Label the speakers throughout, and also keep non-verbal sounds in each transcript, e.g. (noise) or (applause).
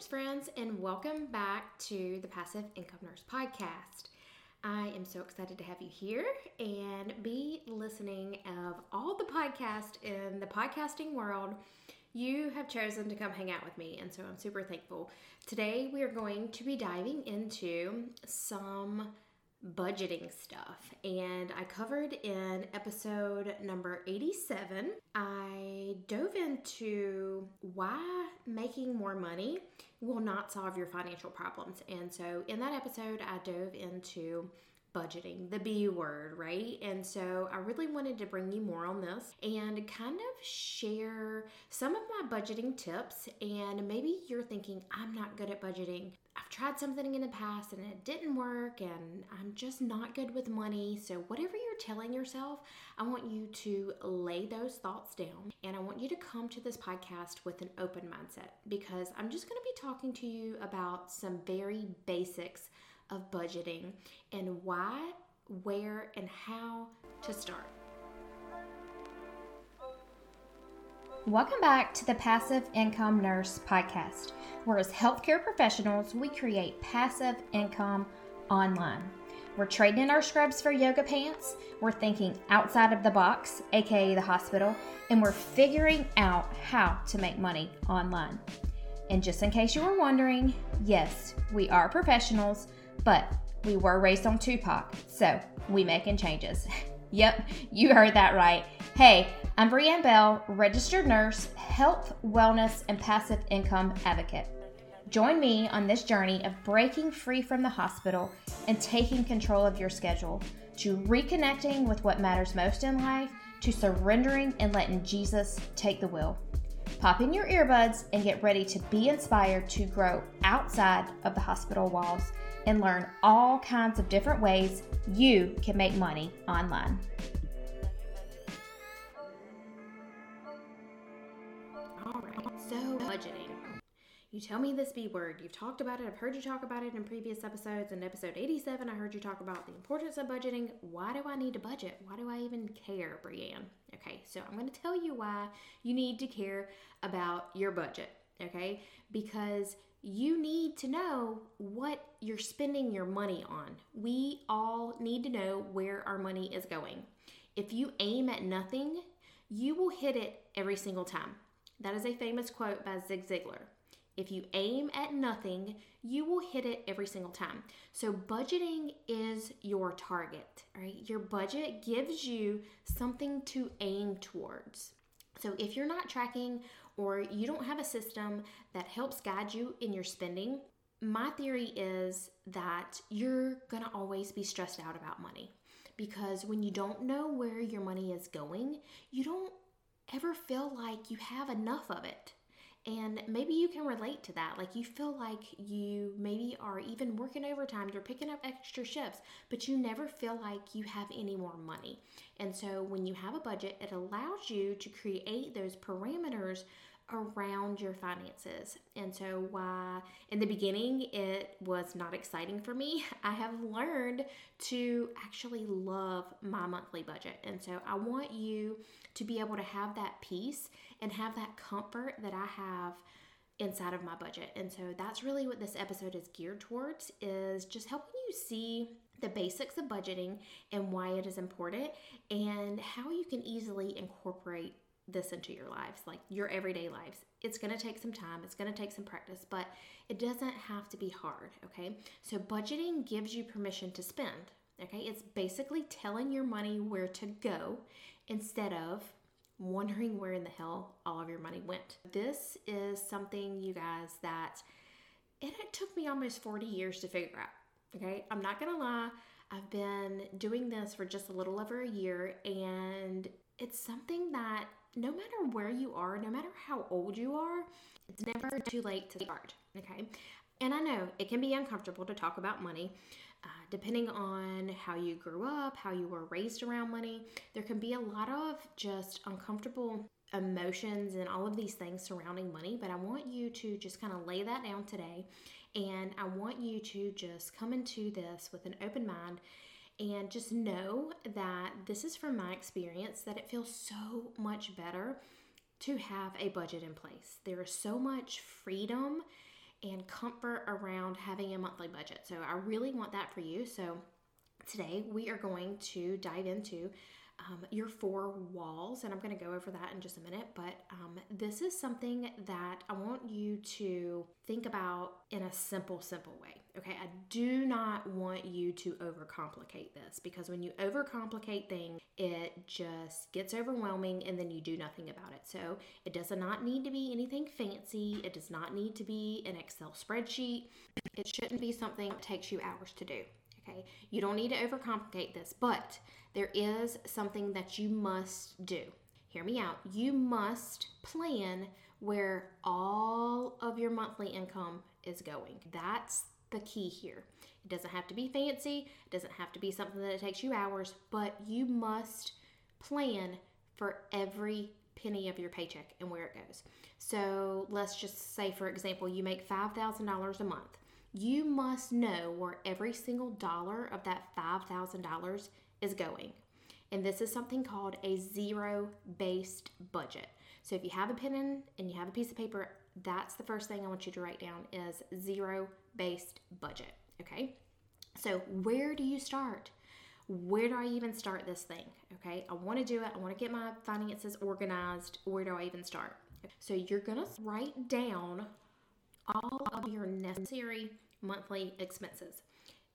Speaker 1: nurse friends, and welcome back to the Passive Income Nurse Podcast. I am so excited to have you here and be listening of all the podcasts in the podcasting world. You have chosen to come hang out with me, and so I'm super thankful. Today, we are going to be diving into some budgeting stuff. And I covered in episode number 87, I dove into why making more money will not solve your financial problems. And so in that episode, I dove into budgeting, the B word, right? And so I really wanted to bring you more on this and kind of share some of my budgeting tips. And maybe you're thinking, I'm not good at budgeting. I've tried something in the past and it didn't work, and I'm just not good with money. So, whatever you're telling yourself, I want you to lay those thoughts down and I want you to come to this podcast with an open mindset because I'm just going to be talking to you about some very basics of budgeting and why, where, and how to start. Welcome back to the Passive Income Nurse Podcast, where as healthcare professionals, we create passive income online. We're trading in our scrubs for yoga pants, we're thinking outside of the box, aka the hospital, and we're figuring out how to make money online. And just in case you were wondering, yes, we are professionals but we were raised on Tupac, so we making changes. (laughs) yep, you heard that right. Hey, I'm Brianne Bell, registered nurse, health, wellness, and passive income advocate. Join me on this journey of breaking free from the hospital and taking control of your schedule, to reconnecting with what matters most in life, to surrendering and letting Jesus take the wheel. Pop in your earbuds and get ready to be inspired to grow outside of the hospital walls and learn all kinds of different ways you can make money online. All right, so budgeting. You tell me this B word. You've talked about it. I've heard you talk about it in previous episodes. In episode 87, I heard you talk about the importance of budgeting. Why do I need to budget? Why do I even care, Brianne? Okay, so I'm going to tell you why you need to care about your budget. Okay, because you need to know what you're spending your money on. We all need to know where our money is going. If you aim at nothing, you will hit it every single time. That is a famous quote by Zig Ziglar. If you aim at nothing, you will hit it every single time. So, budgeting is your target, right? Your budget gives you something to aim towards. So, if you're not tracking or you don't have a system that helps guide you in your spending, my theory is that you're going to always be stressed out about money because when you don't know where your money is going, you don't ever feel like you have enough of it. And maybe you can relate to that. Like you feel like you maybe are even working overtime, you're picking up extra shifts, but you never feel like you have any more money. And so when you have a budget, it allows you to create those parameters around your finances. And so, why in the beginning it was not exciting for me, (laughs) I have learned to actually love my monthly budget. And so, I want you to be able to have that peace and have that comfort that I have inside of my budget. And so that's really what this episode is geared towards is just helping you see the basics of budgeting and why it is important and how you can easily incorporate this into your lives, like your everyday lives. It's going to take some time, it's going to take some practice, but it doesn't have to be hard, okay? So, budgeting gives you permission to spend, okay? It's basically telling your money where to go instead of wondering where in the hell all of your money went. This is something, you guys, that it took me almost 40 years to figure out, okay? I'm not going to lie. I've been doing this for just a little over a year, and it's something that no matter where you are, no matter how old you are, it's never too late to start. Okay. And I know it can be uncomfortable to talk about money. Uh, depending on how you grew up, how you were raised around money, there can be a lot of just uncomfortable emotions and all of these things surrounding money. But I want you to just kind of lay that down today. And I want you to just come into this with an open mind and just know that this is from my experience that it feels so much better to have a budget in place. There is so much freedom and comfort around having a monthly budget. So I really want that for you. So today we are going to dive into um, your four walls, and I'm going to go over that in just a minute. But um, this is something that I want you to think about in a simple, simple way. Okay, I do not want you to overcomplicate this because when you overcomplicate things, it just gets overwhelming and then you do nothing about it. So it does not need to be anything fancy, it does not need to be an Excel spreadsheet, it shouldn't be something that takes you hours to do. Okay, you don't need to overcomplicate this, but there is something that you must do. Hear me out. You must plan where all of your monthly income is going. That's the key here. It doesn't have to be fancy, it doesn't have to be something that takes you hours, but you must plan for every penny of your paycheck and where it goes. So let's just say, for example, you make $5,000 a month. You must know where every single dollar of that $5,000 is going. And this is something called a zero based budget. So if you have a pen and you have a piece of paper, that's the first thing I want you to write down is zero based budget. Okay. So where do you start? Where do I even start this thing? Okay. I want to do it. I want to get my finances organized. Where do I even start? So you're going to write down all of your necessary monthly expenses.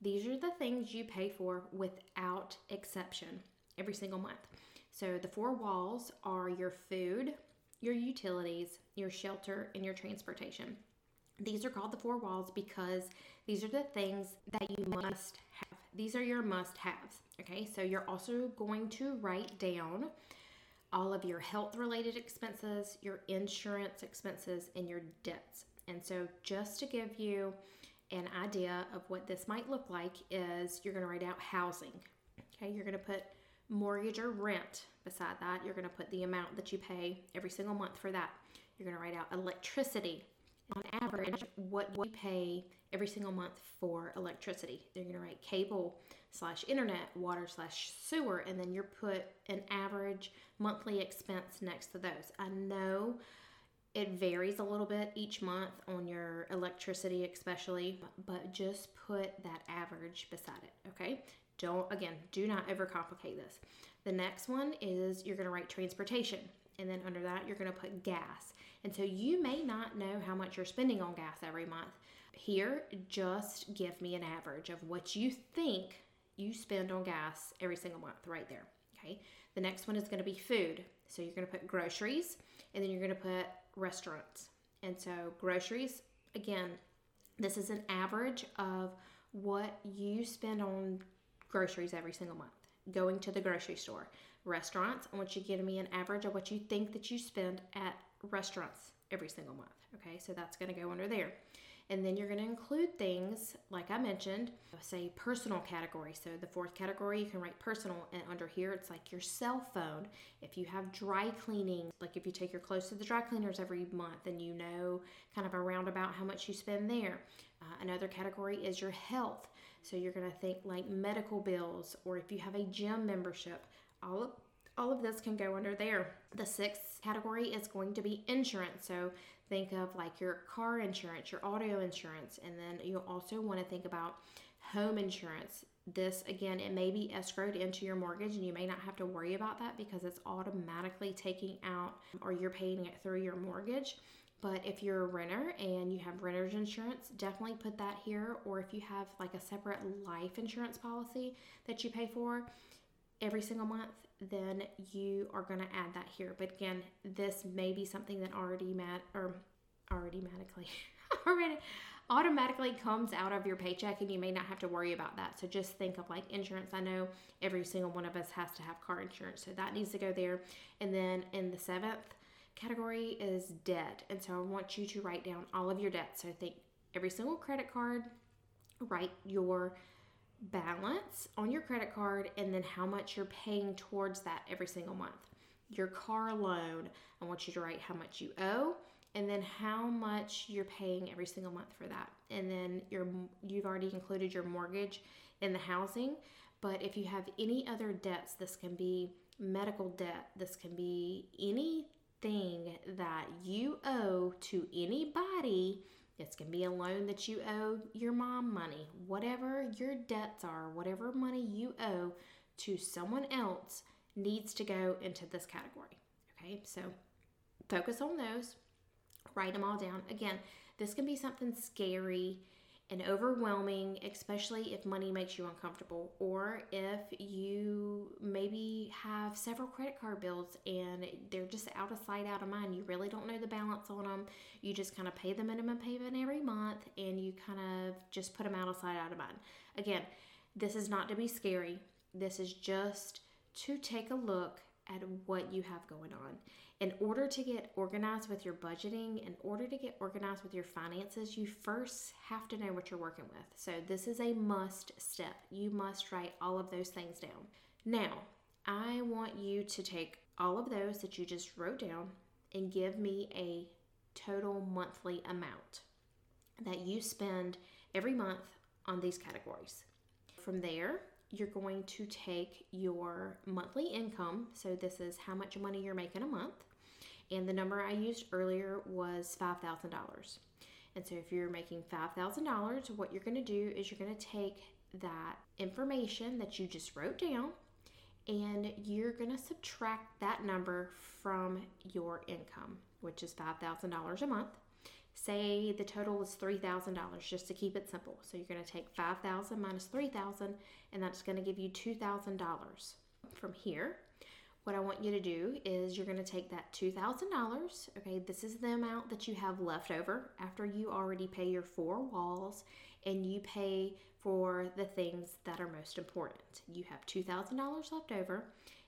Speaker 1: These are the things you pay for without exception every single month. So the four walls are your food, your utilities, your shelter, and your transportation. These are called the four walls because these are the things that you must have. These are your must haves. Okay, so you're also going to write down all of your health related expenses, your insurance expenses, and your debts. And so, just to give you an idea of what this might look like, is you're going to write out housing. Okay, you're going to put mortgage or rent beside that. You're going to put the amount that you pay every single month for that. You're going to write out electricity. On average, what you pay every single month for electricity. They're going to write cable slash internet, water slash sewer, and then you're put an average monthly expense next to those. I know it varies a little bit each month on your electricity, especially, but just put that average beside it, okay? Don't, again, do not overcomplicate this. The next one is you're gonna write transportation, and then under that, you're gonna put gas. And so you may not know how much you're spending on gas every month. Here, just give me an average of what you think you spend on gas every single month right there. Okay. The next one is going to be food. So you're going to put groceries and then you're going to put restaurants. And so groceries, again, this is an average of what you spend on groceries every single month. Going to the grocery store. Restaurants, I want you to give me an average of what you think that you spend at restaurants every single month. Okay, so that's going to go under there. And then you're going to include things, like I mentioned, say personal category. So the fourth category, you can write personal. And under here, it's like your cell phone. If you have dry cleaning, like if you take your clothes to the dry cleaners every month and you know kind of around about how much you spend there. Uh, another category is your health. So you're going to think like medical bills or if you have a gym membership, all of all of this can go under there. The sixth category is going to be insurance. So think of like your car insurance, your auto insurance, and then you'll also want to think about home insurance. This again, it may be escrowed into your mortgage, and you may not have to worry about that because it's automatically taking out or you're paying it through your mortgage. But if you're a renter and you have renter's insurance, definitely put that here. Or if you have like a separate life insurance policy that you pay for every single month, then you are going to add that here. But again, this may be something that already mat or already automatically (laughs) already automatically comes out of your paycheck and you may not have to worry about that. So just think of like insurance. I know every single one of us has to have car insurance. So that needs to go there. And then in the seventh category is debt. And so I want you to write down all of your debts. So think every single credit card, write your balance on your credit card and then how much you're paying towards that every single month. Your car loan, I want you to write how much you owe and then how much you're paying every single month for that. And then you're you've already included your mortgage in the housing, but if you have any other debts, this can be medical debt, this can be anything that you owe to anybody This can be a loan that you owe your mom money, whatever your debts are, whatever money you owe to someone else needs to go into this category. Okay, so focus on those, write them all down. Again, this can be something scary and overwhelming, especially if money makes you uncomfortable or if you maybe have several credit card bills and they're just out of sight, out of mind. You really don't know the balance on them. You just kind of pay the minimum payment every month and you kind of just put them out of sight, out of mind. Again, this is not to be scary. This is just to take a look at what you have going on. In order to get organized with your budgeting, in order to get organized with your finances, you first have to know what you're working with. So, this is a must step. You must write all of those things down. Now, I want you to take all of those that you just wrote down and give me a total monthly amount that you spend every month on these categories. From there, you're going to take your monthly income. So, this is how much money you're making a month. And the number I used earlier was $5,000. And so, if you're making $5,000, what you're going to do is you're going to take that information that you just wrote down and you're going to subtract that number from your income, which is $5,000 a month. Say the total is $3,000 just to keep it simple. So you're going to take 5,000 minus 3,000 and that's going to give you $2,000. From here, what I want you to do is you're going to take that $2,000. Okay, this is the amount that you have left over after you already pay your four walls and you pay for the things that are most important. You have $2,000 left over,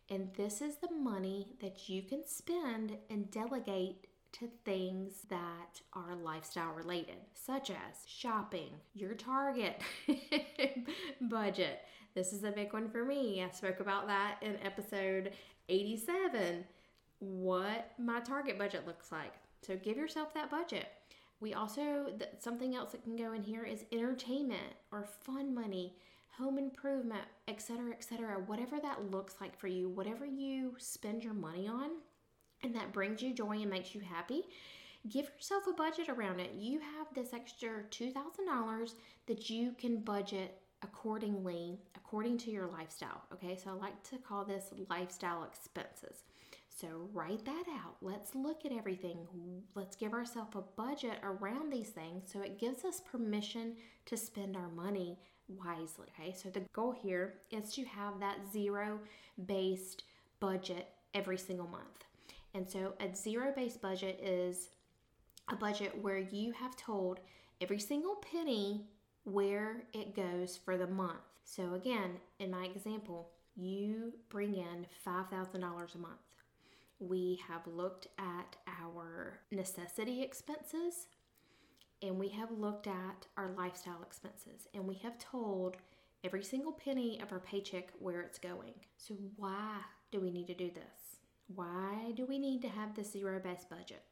Speaker 1: and this is the money that you can spend and delegate to things that are lifestyle related, such as shopping, your Target (laughs) budget. This is a big one for me. I spoke about that in episode 87 what my Target budget looks like. So give yourself that budget. We also, something else that can go in here is entertainment or fun money, home improvement, etc., etc. Whatever that looks like for you, whatever you spend your money on, and that brings you joy and makes you happy, give yourself a budget around it. You have this extra $2,000 that you can budget accordingly, according to your lifestyle. Okay, so I like to call this lifestyle expenses. So write that out. Let's look at everything. Let's give ourselves a budget around these things so it gives us permission to spend our money wisely. Okay, so the goal here is to have that zero based budget every single month. And so a zero based budget is a budget where you have told every single penny where it goes for the month. So again, in my example, you bring in $5,000 a month. We have looked at our necessity expenses and we have looked at our lifestyle expenses and we have told every single penny of our paycheck where it's going. So, why do we need to do this? Why do we need to have the zero based budget?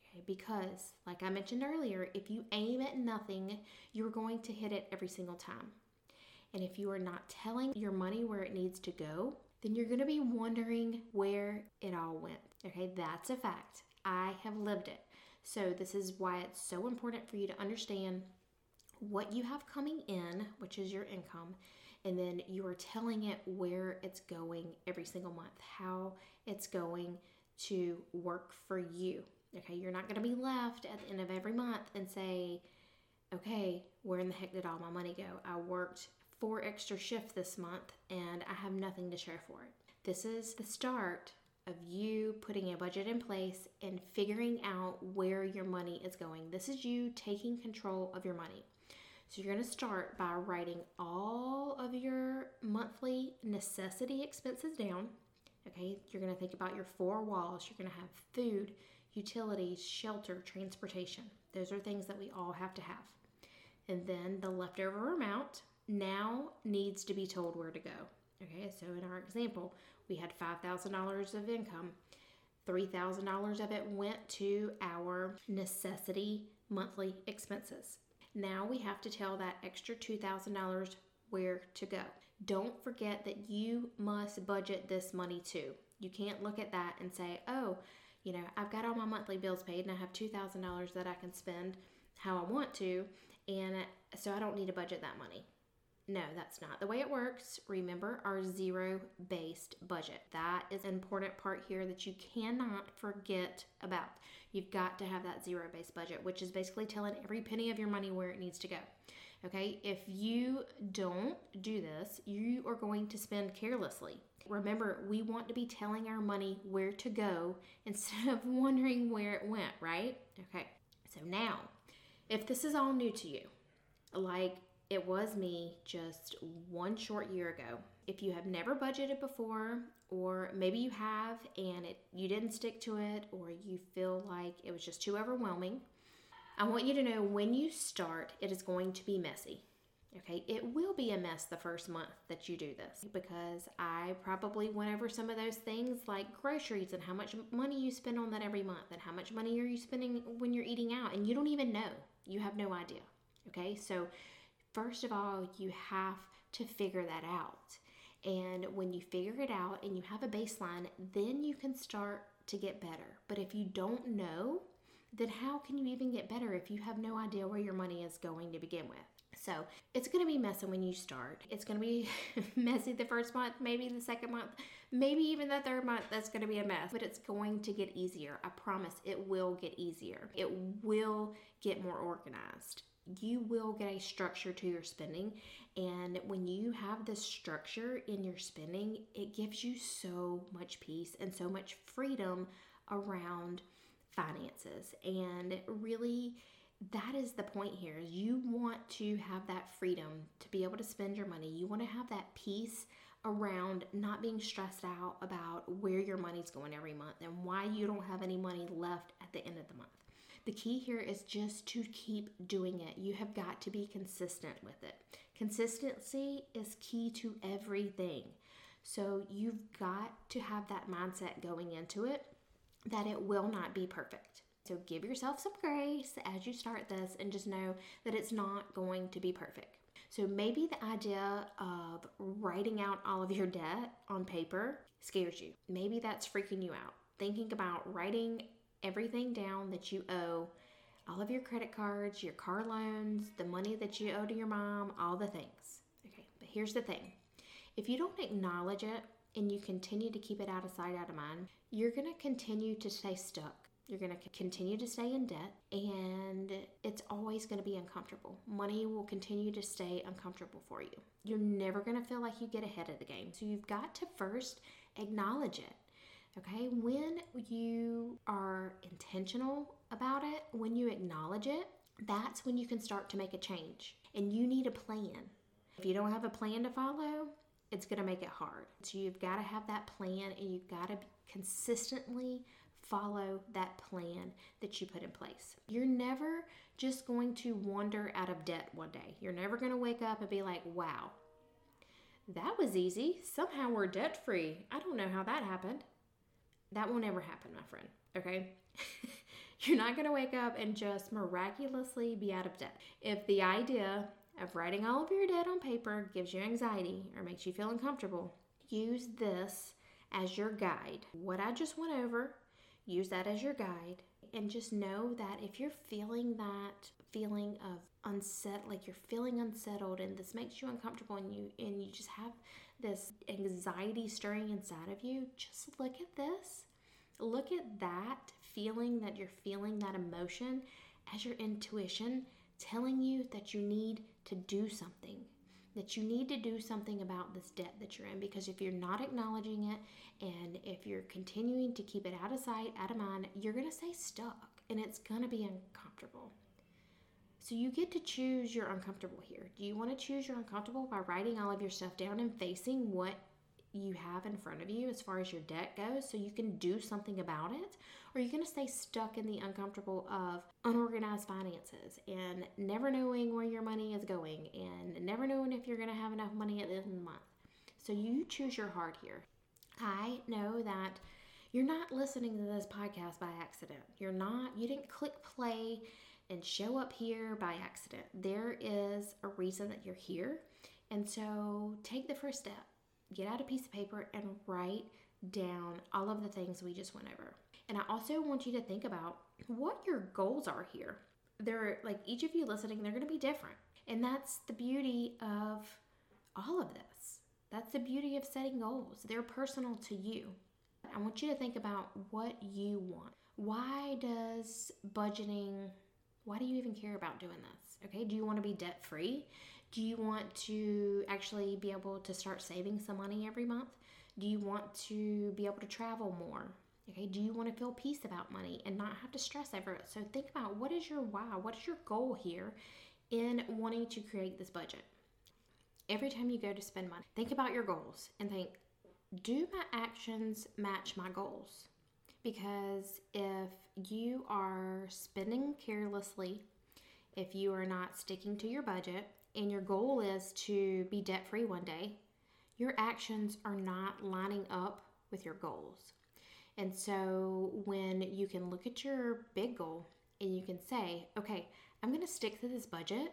Speaker 1: Okay, because, like I mentioned earlier, if you aim at nothing, you're going to hit it every single time. And if you are not telling your money where it needs to go, then you're going to be wondering where it all went. Okay, that's a fact. I have lived it. So, this is why it's so important for you to understand what you have coming in, which is your income, and then you are telling it where it's going every single month, how it's going to work for you. Okay, you're not going to be left at the end of every month and say, okay, where in the heck did all my money go? I worked four extra shifts this month and I have nothing to show for it. This is the start of you putting a budget in place and figuring out where your money is going. This is you taking control of your money. So you're going to start by writing all of your monthly necessity expenses down. Okay, you're going to think about your four walls. You're going to have food, utilities, shelter, transportation. Those are things that we all have to have. And then the leftover amount now needs to be told where to go. Okay, so in our example, we had $5,000 of income. $3,000 of it went to our necessity monthly expenses. Now we have to tell that extra $2,000 where to go. Don't forget that you must budget this money too. You can't look at that and say, oh, you know, I've got all my monthly bills paid and I have $2,000 that I can spend. how I want to, and so I don't need to budget that money. No, that's not the way it works. Remember our zero based budget. That is an important part here that you cannot forget about. You've got to have that zero based budget, which is basically telling every penny of your money where it needs to go. Okay, if you don't do this, you are going to spend carelessly. Remember, we want to be telling our money where to go (laughs) instead of wondering where it went, right? Okay, so now, if this is all new to you, like it was me just one short year ago. If you have never budgeted before, or maybe you have and it you didn't stick to it, or you feel like it was just too overwhelming, I want you to know when you start, it is going to be messy. Okay, it will be a mess the first month that you do this because I probably went over some of those things like groceries and how much money you spend on that every month and how much money are you spending when you're eating out and you don't even know. You have no idea. Okay, so first of all, you have to figure that out. And when you figure it out and you have a baseline, then you can start to get better. But if you don't know, then how can you even get better if you have no idea where your money is going to begin with? So it's going to be messy when you start. It's going to be (laughs) messy the first month, maybe the second month, maybe even the third month. That's going to be a mess, but it's going to get easier. I promise it will get easier. It will get more organized you will get a structure to your spending. And when you have this structure in your spending, it gives you so much peace and so much freedom around finances. And really, that is the point here is you want to have that freedom to be able to spend your money. You want to have that peace around not being stressed out about where your money's going every month and why you don't have any money left at the end of the month. The key here is just to keep doing it. You have got to be consistent with it. Consistency is key to everything. So you've got to have that mindset going into it that it will not be perfect. So give yourself some grace as you start this and just know that it's not going to be perfect. So maybe the idea of writing out all of your debt on paper scares you. Maybe that's freaking you out. Thinking about writing everything down that you owe all of your credit cards, your car loans, the money that you owe to your mom, all the things. Okay, but here's the thing if you don't acknowledge it and you continue to keep it out of sight, out of mind, you're going to continue to stay stuck. You're going to continue to stay in debt, and it's always going to be uncomfortable. Money will continue to stay uncomfortable for you. You're never going to feel like you get ahead of the game. So you've got to first acknowledge it. Okay, when you are intentional about it, when you acknowledge it, that's when you can start to make a change. And you need a plan. If you don't have a plan to follow, it's going to make it hard. So you've got to have that plan and you've got to consistently follow that plan that you put in place. You're never just going to wander out of debt one day. You're never going to wake up and be like, wow, that was easy. Somehow we're debt free. I don't know how that happened. That will never happen, my friend. Okay? (laughs) You're not going to wake up and just miraculously be out of debt. If the idea of writing all of your debt on paper gives you anxiety or makes you feel uncomfortable, use this as your guide. What I just went over, use that as your guide. And just know that if you're feeling that feeling of unset like you're feeling unsettled and this makes you uncomfortable and you and you just have this anxiety stirring inside of you, just look at this. Look at that feeling that you're feeling, that emotion, as your intuition telling you that you need to do something, that you need to do something about this debt that you're in. Because if you're not acknowledging it and if you're continuing to keep it out of sight, out of mind, you're going to stay stuck and it's going to be uncomfortable. So you get to choose your uncomfortable here. Do you want to choose your uncomfortable by writing all of your stuff down and facing what you have in front of you as far as your debt goes so you can do something about it? Or are you going to stay stuck in the uncomfortable of unorganized finances and never knowing where your money is going and never knowing if you're going to have enough money at the end of the month? So you choose your heart here. I know that you're not listening to this podcast by accident. You're not, you didn't click play and show up here by accident. There is a reason that you're here. And so take the first step. Get out a piece of paper and write down all of the things we just went over. And I also want you to think about what your goals are here. they're like each of you listening, they're going to be different. And that's the beauty of all of this. That's the beauty of setting goals. They're personal to you. I want you to think about what you want. Why does budgeting, why do you even care about doing this? Okay, do you want to be debt free? Do you want to actually be able to start saving some money every month? Do you want to be able to travel more? Okay, do you want to feel peace about money and not have to stress over it? So think about what is your why? What is your goal here in wanting to create this budget? Every time you go to spend money, think about your goals and think, do my actions match my goals? Because if you are spending carelessly, if you are not sticking to your budget, and your goal is to be debt free one day, your actions are not lining up with your goals. And so when you can look at your big goal and you can say, okay, I'm going to stick to this budget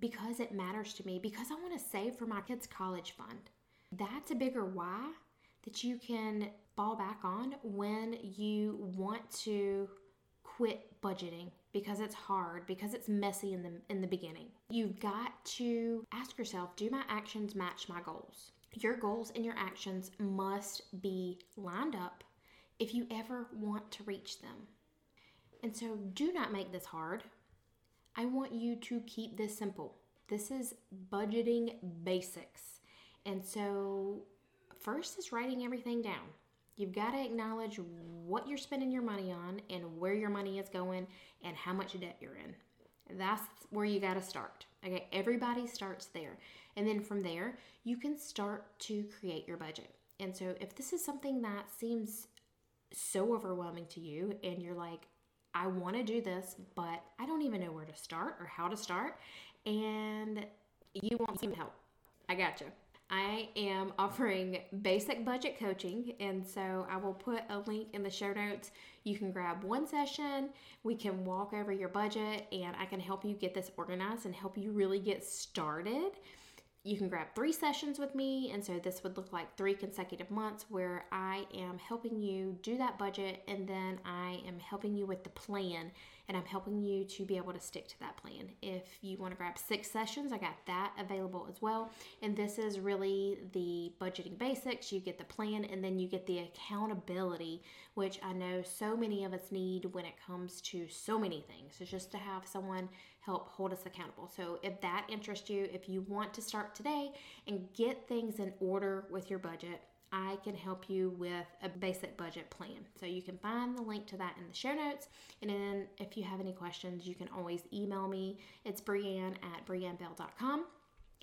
Speaker 1: because it matters to me, because I want to save for my kids' college fund. That's a bigger why that you can fall back on when you want to quit budgeting because it's hard, because it's messy in the in the beginning. You've got to ask yourself, do my actions match my goals? Your goals and your actions must be lined up if you ever want to reach them. And so do not make this hard. I want you to keep this simple. This is budgeting basics. And so, first is writing everything down. You've got to acknowledge what you're spending your money on and where your money is going and how much debt you're in. That's where you got to start. Okay, everybody starts there. And then from there, you can start to create your budget. And so, if this is something that seems so overwhelming to you and you're like, I want to do this, but I don't even know where to start or how to start, and you want some help, I got you. I am offering basic budget coaching, and so I will put a link in the show notes. You can grab one session, we can walk over your budget, and I can help you get this organized and help you really get started you can grab three sessions with me. And so this would look like three consecutive months where I am helping you do that budget and then I am helping you with the plan and I'm helping you to be able to stick to that plan. If you want to grab six sessions, I got that available as well. And this is really the budgeting basics. You get the plan and then you get the accountability, which I know so many of us need when it comes to so many things. It's just to have someone help hold us accountable. So if that interests you, if you want to start today and get things in order with your budget, I can help you with a basic budget plan. So you can find the link to that in the show notes. And then if you have any questions, you can always email me. It's Brianne at briannebell.com.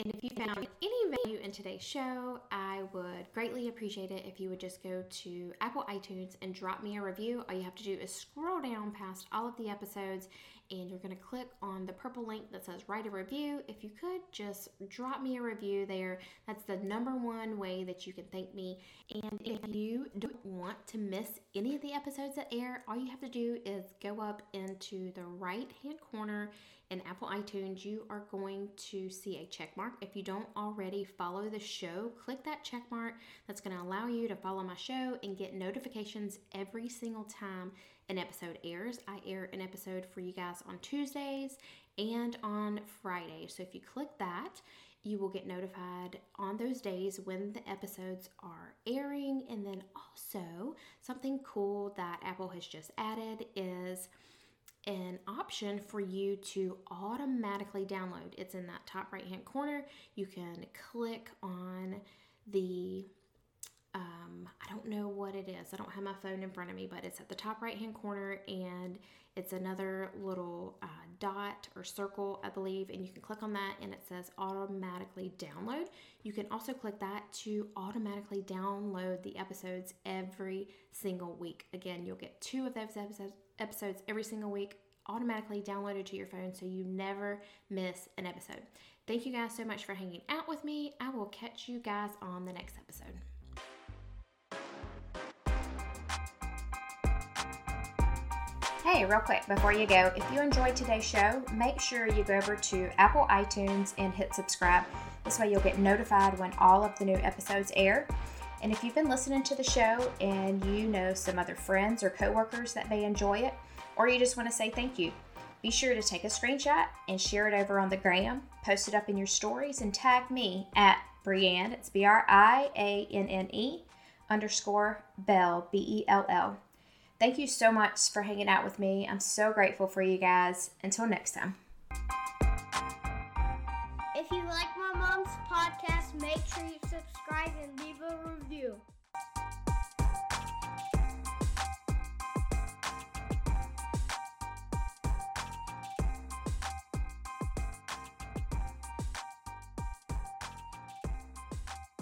Speaker 1: And if you found any value in today's show, I would greatly appreciate it if you would just go to Apple iTunes and drop me a review. All you have to do is scroll down past all of the episodes and you're going to click on the purple link that says write a review. If you could just drop me a review there, that's the number one way that you can thank me. And if you want to miss any of the episodes that air, all you have to do is go up into the right hand corner in Apple iTunes, you are going to see a check mark. If you don't already follow the show, click that check mark. That's going to allow you to follow my show and get notifications every single time an episode airs. I air an episode for you guys on Tuesdays and on Fridays. So if you click that, you will get notified on those days when the episodes are airing. And then also, something cool that Apple has just added is an option for you to automatically download. It's in that top right hand corner. You can click on the um, I don't know what it is. I don't have my phone in front of me, but it's at the top right hand corner and it's another little uh, dot or circle, I believe, and you can click on that and it says automatically download. You can also click that to automatically download the episodes every single week. Again, you'll get two of those episodes, episodes every single week automatically downloaded to your phone so you never miss an episode. Thank you guys so much for hanging out with me. I will catch you guys on the next episode. Hey, real quick before you go, if you enjoyed today's show, make sure you go over to Apple iTunes and hit subscribe. This way you'll get notified when all of the new episodes air. And if you've been listening to the show and you know some other friends or coworkers that may enjoy it, or you just want to say thank you, Be sure to take a screenshot and share it over on the gram, post it up in your stories, and tag me at Brianne, it's B R I A N N E underscore Bell, B E L L. Thank you so much for hanging out with me. I'm so grateful for you guys. Until next time.
Speaker 2: If you like my mom's podcast, make sure you subscribe and leave a review.